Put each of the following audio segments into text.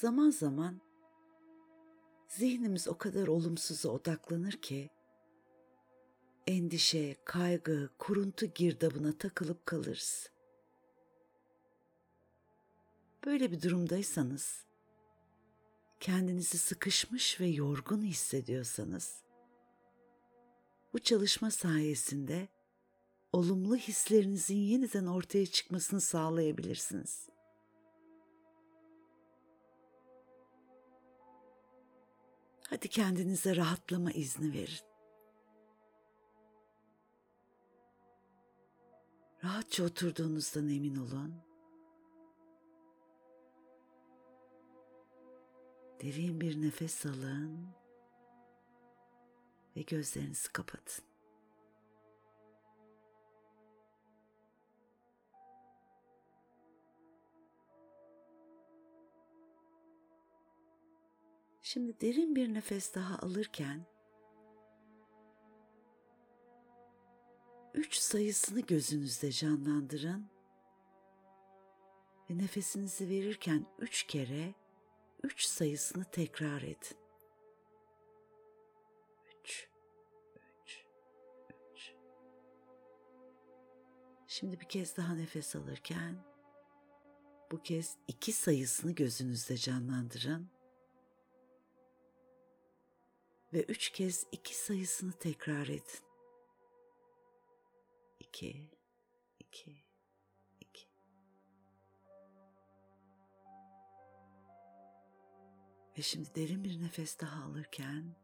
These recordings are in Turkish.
Zaman zaman zihnimiz o kadar olumsuza odaklanır ki endişe, kaygı, kuruntu girdabına takılıp kalırız. Böyle bir durumdaysanız, kendinizi sıkışmış ve yorgun hissediyorsanız, bu çalışma sayesinde olumlu hislerinizin yeniden ortaya çıkmasını sağlayabilirsiniz. Hadi kendinize rahatlama izni verin. Rahatça oturduğunuzdan emin olun. Derin bir nefes alın ve gözlerinizi kapatın. Şimdi derin bir nefes daha alırken üç sayısını gözünüzde canlandırın ve nefesinizi verirken üç kere üç sayısını tekrar edin. Üç, üç, üç. Şimdi bir kez daha nefes alırken bu kez iki sayısını gözünüzde canlandırın ve üç kez iki sayısını tekrar edin. İki, iki, iki. Ve şimdi derin bir nefes daha alırken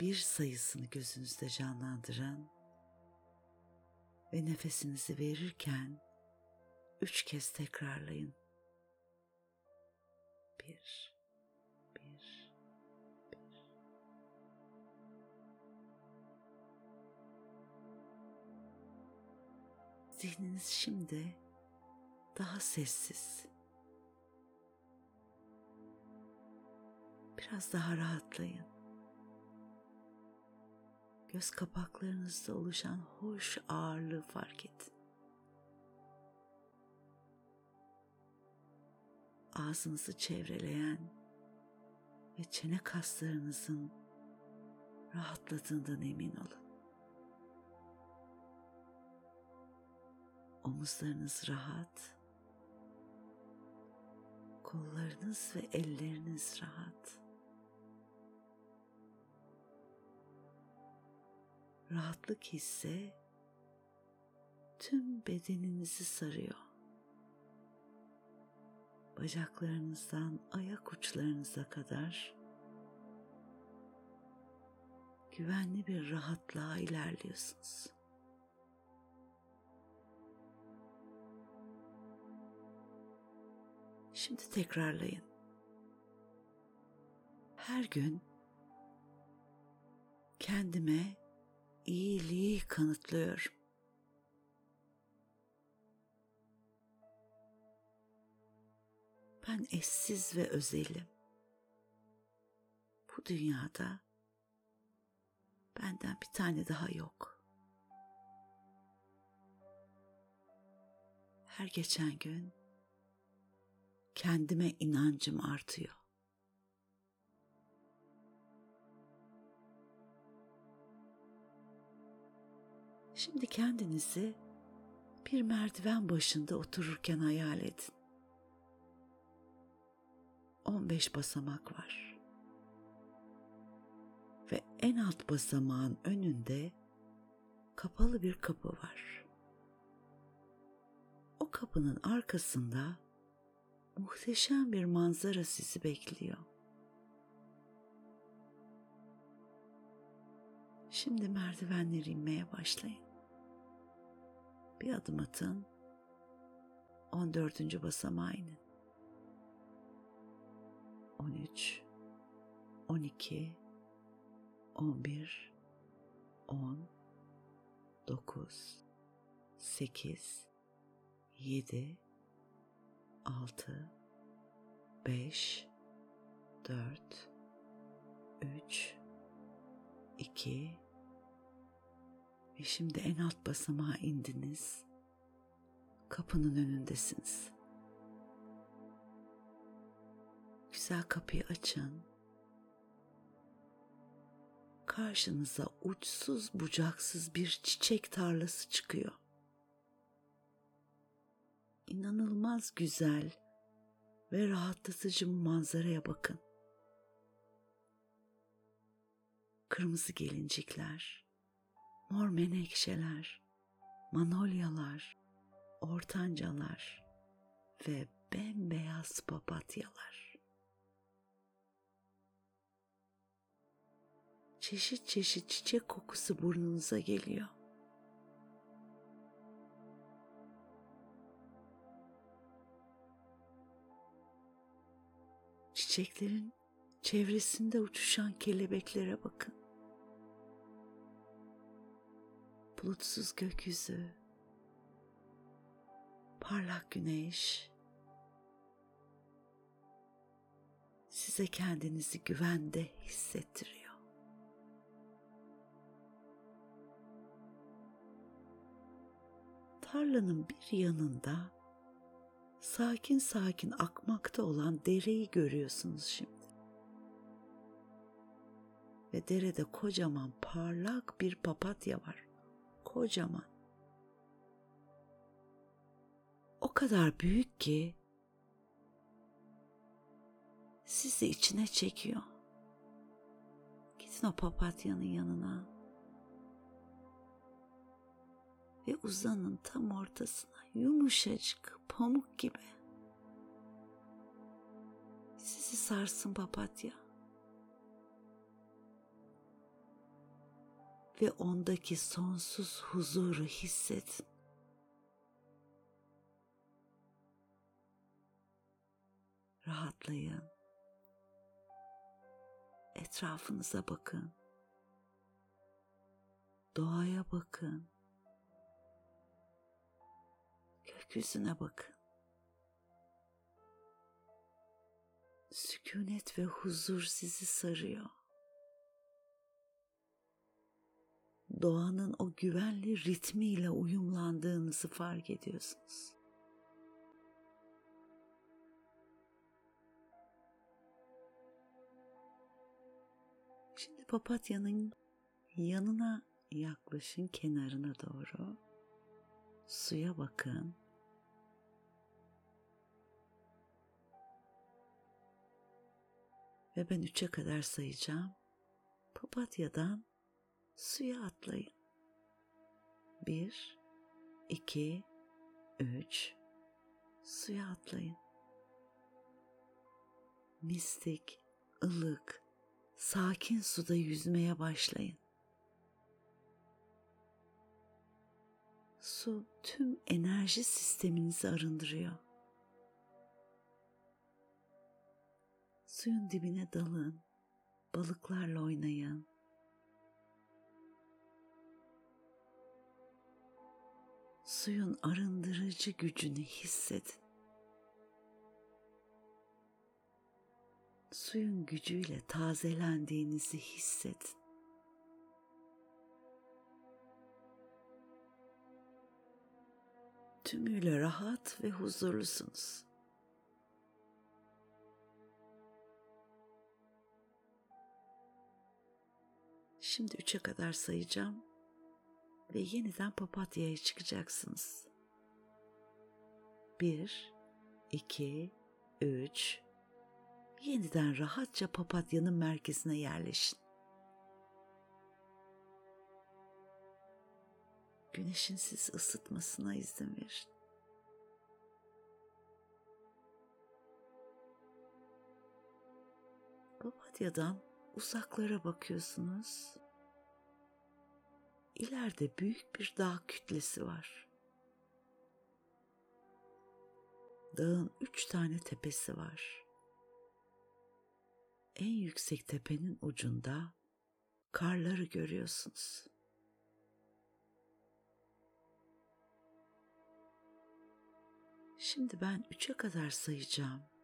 bir sayısını gözünüzde canlandırın ve nefesinizi verirken üç kez tekrarlayın. Bir, Zihniniz şimdi daha sessiz. Biraz daha rahatlayın. Göz kapaklarınızda oluşan hoş ağırlığı fark edin. Ağzınızı çevreleyen ve çene kaslarınızın rahatladığından emin olun. Omuzlarınız rahat. Kollarınız ve elleriniz rahat. Rahatlık hisse tüm bedeninizi sarıyor. Bacaklarınızdan ayak uçlarınıza kadar güvenli bir rahatlığa ilerliyorsunuz. Şimdi tekrarlayın. Her gün kendime iyiliği kanıtlıyorum. Ben eşsiz ve özelim. Bu dünyada benden bir tane daha yok. Her geçen gün kendime inancım artıyor. Şimdi kendinizi bir merdiven başında otururken hayal edin. 15 basamak var. Ve en alt basamağın önünde kapalı bir kapı var. O kapının arkasında muhteşem bir manzara sizi bekliyor. Şimdi merdivenleri inmeye başlayın. Bir adım atın. 14. basamağa inin. 13 12 11 10 9 8 7 6 5 4 3 2 ve şimdi en alt basamağa indiniz. Kapının önündesiniz. Güzel kapıyı açın. Karşınıza uçsuz bucaksız bir çiçek tarlası çıkıyor. İnanılmaz güzel ve rahatlatıcı manzaraya bakın. Kırmızı gelincikler, mor menekşeler, manolyalar, ortancalar ve bembeyaz papatyalar. Çeşit çeşit çiçek kokusu burnunuza geliyor. Çiçeklerin çevresinde uçuşan kelebeklere bakın. Bulutsuz gökyüzü, parlak güneş, size kendinizi güvende hissettiriyor. Tarlanın bir yanında sakin sakin akmakta olan dereyi görüyorsunuz şimdi. Ve derede kocaman parlak bir papatya var. Kocaman. O kadar büyük ki sizi içine çekiyor. Gidin o papatyanın yanına ve uzanın tam ortasına yumuşacık pamuk gibi. Sizi sarsın papatya. Ve ondaki sonsuz huzuru hissedin. Rahatlayın. Etrafınıza bakın. Doğaya bakın. Gökyüzüne bakın. Sükunet ve huzur sizi sarıyor. Doğanın o güvenli ritmiyle uyumlandığınızı fark ediyorsunuz. Şimdi papatyanın yanına yaklaşın kenarına doğru. Suya bakın. Ve ben üçe kadar sayacağım. Papatyadan suya atlayın. Bir, iki, üç. Suya atlayın. Mistik, ılık, sakin suda yüzmeye başlayın. Su tüm enerji sisteminizi arındırıyor. Suyun dibine dalın, balıklarla oynayın. Suyun arındırıcı gücünü hissedin. Suyun gücüyle tazelendiğinizi hissedin. Tümüyle rahat ve huzurlusunuz. Şimdi üçe kadar sayacağım ve yeniden papatyaya çıkacaksınız. Bir, iki, üç. Yeniden rahatça papatyanın merkezine yerleşin. Güneşin sizi ısıtmasına izin verin. Papatyadan uzaklara bakıyorsunuz. İleride büyük bir dağ kütlesi var. Dağın üç tane tepesi var. En yüksek tepenin ucunda karları görüyorsunuz. Şimdi ben üçe kadar sayacağım.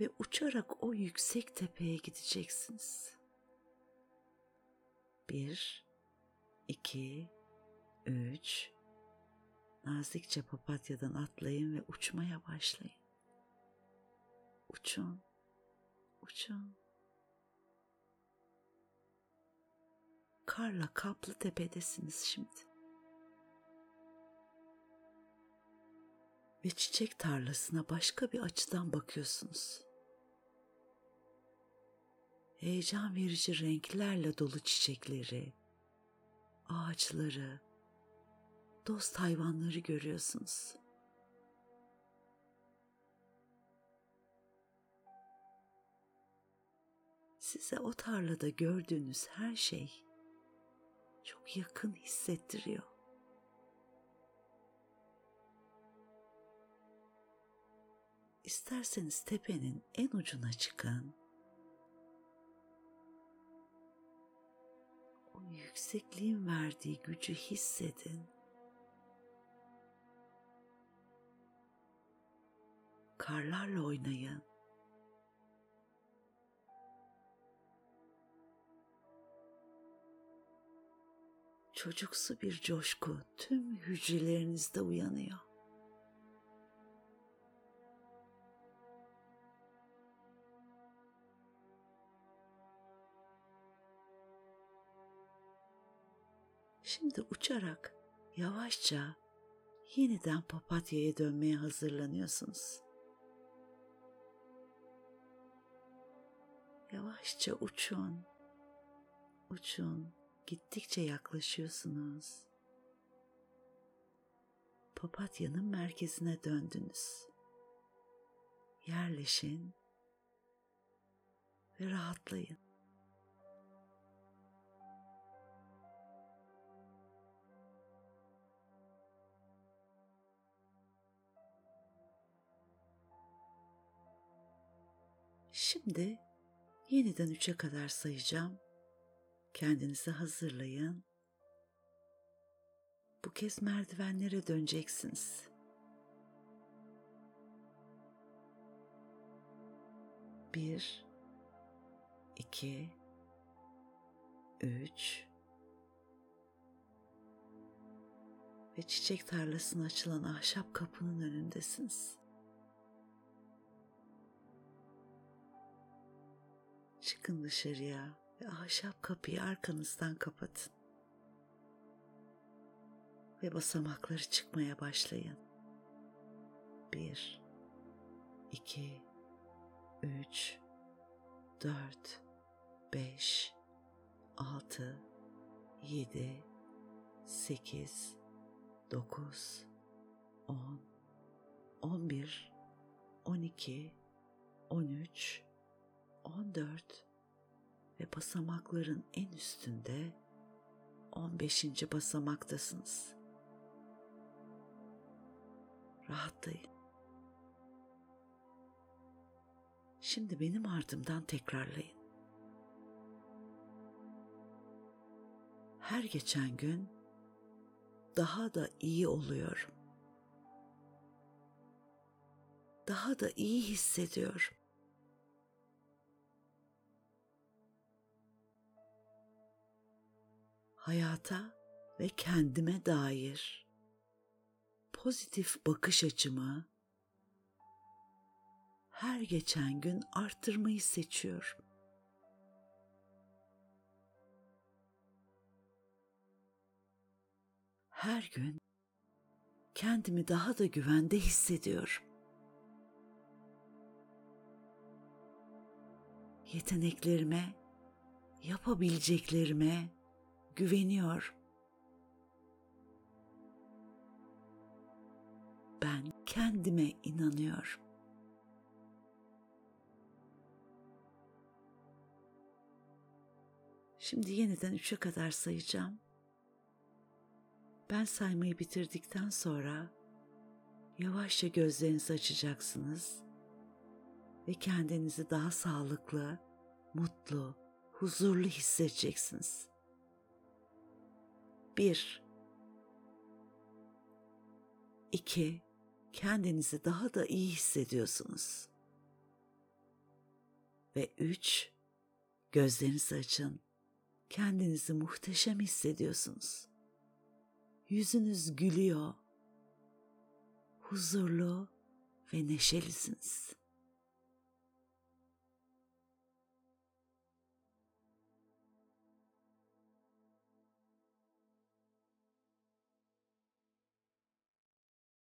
Ve uçarak o yüksek tepeye gideceksiniz. Bir, iki, üç. Nazikçe papatyadan atlayın ve uçmaya başlayın. Uçun, uçun. Karla kaplı tepedesiniz şimdi. Ve çiçek tarlasına başka bir açıdan bakıyorsunuz. Heyecan verici renklerle dolu çiçekleri, ağaçları, dost hayvanları görüyorsunuz. Size o tarlada gördüğünüz her şey çok yakın hissettiriyor. İsterseniz tepenin en ucuna çıkın. Yüksekliğin verdiği gücü hissedin. Karlarla oynayın. çocuksu bir coşku tüm hücrelerinizde uyanıyor. Şimdi uçarak yavaşça yeniden papatyaya dönmeye hazırlanıyorsunuz. Yavaşça uçun, uçun, gittikçe yaklaşıyorsunuz. Papatyanın merkezine döndünüz. Yerleşin ve rahatlayın. Şimdi yeniden üçe kadar sayacağım Kendinizi hazırlayın. Bu kez merdivenlere döneceksiniz. Bir, iki, üç ve çiçek tarlasına açılan ahşap kapının önündesiniz. Çıkın dışarıya ve ahşap kapıyı arkanızdan kapatın. Ve basamakları çıkmaya başlayın. Bir, iki, üç, dört, beş, altı, yedi, sekiz, dokuz, on, on bir, on iki, on üç, on dört, ve basamakların en üstünde 15. basamaktasınız. Rahatlayın. Şimdi benim ardımdan tekrarlayın. Her geçen gün daha da iyi oluyorum. Daha da iyi hissediyorum. Hayata ve kendime dair pozitif bakış açımı her geçen gün arttırmayı seçiyorum. Her gün kendimi daha da güvende hissediyorum. Yeteneklerime, yapabileceklerime güveniyor. Ben kendime inanıyorum. Şimdi yeniden üçe kadar sayacağım. Ben saymayı bitirdikten sonra yavaşça gözlerinizi açacaksınız ve kendinizi daha sağlıklı, mutlu, huzurlu hissedeceksiniz. Bir. İki. Kendinizi daha da iyi hissediyorsunuz. Ve üç. Gözlerinizi açın. Kendinizi muhteşem hissediyorsunuz. Yüzünüz gülüyor. Huzurlu ve neşelisiniz.